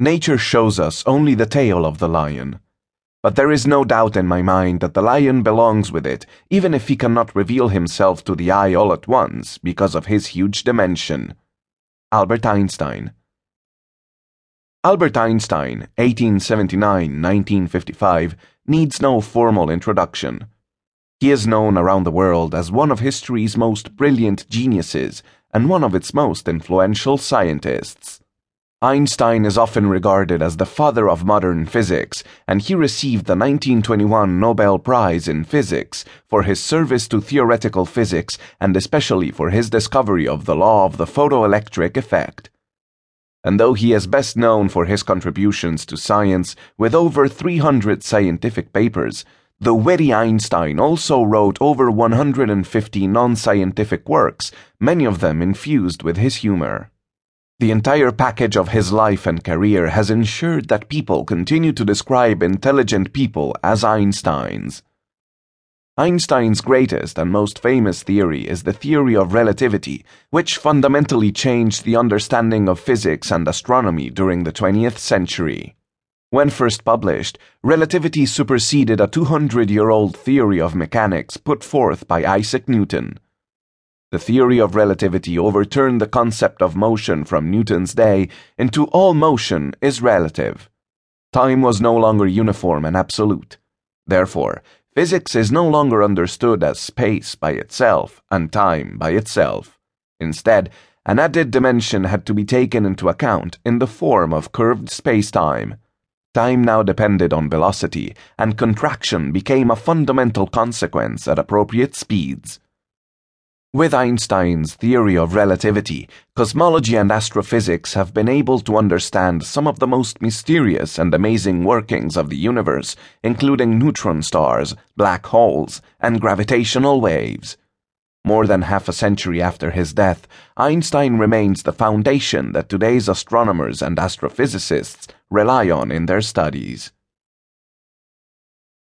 Nature shows us only the tail of the lion. But there is no doubt in my mind that the lion belongs with it, even if he cannot reveal himself to the eye all at once because of his huge dimension. Albert Einstein. Albert Einstein, 1879 1955, needs no formal introduction. He is known around the world as one of history's most brilliant geniuses and one of its most influential scientists. Einstein is often regarded as the father of modern physics, and he received the 1921 Nobel Prize in Physics for his service to theoretical physics and especially for his discovery of the law of the photoelectric effect. And though he is best known for his contributions to science with over 300 scientific papers, the witty Einstein also wrote over 150 non scientific works, many of them infused with his humor. The entire package of his life and career has ensured that people continue to describe intelligent people as Einsteins. Einstein's greatest and most famous theory is the theory of relativity, which fundamentally changed the understanding of physics and astronomy during the 20th century. When first published, relativity superseded a 200 year old theory of mechanics put forth by Isaac Newton. The theory of relativity overturned the concept of motion from Newton's day into all motion is relative. Time was no longer uniform and absolute. Therefore, physics is no longer understood as space by itself and time by itself. Instead, an added dimension had to be taken into account in the form of curved spacetime. Time now depended on velocity, and contraction became a fundamental consequence at appropriate speeds. With Einstein's theory of relativity, cosmology and astrophysics have been able to understand some of the most mysterious and amazing workings of the universe, including neutron stars, black holes, and gravitational waves. More than half a century after his death, Einstein remains the foundation that today's astronomers and astrophysicists rely on in their studies.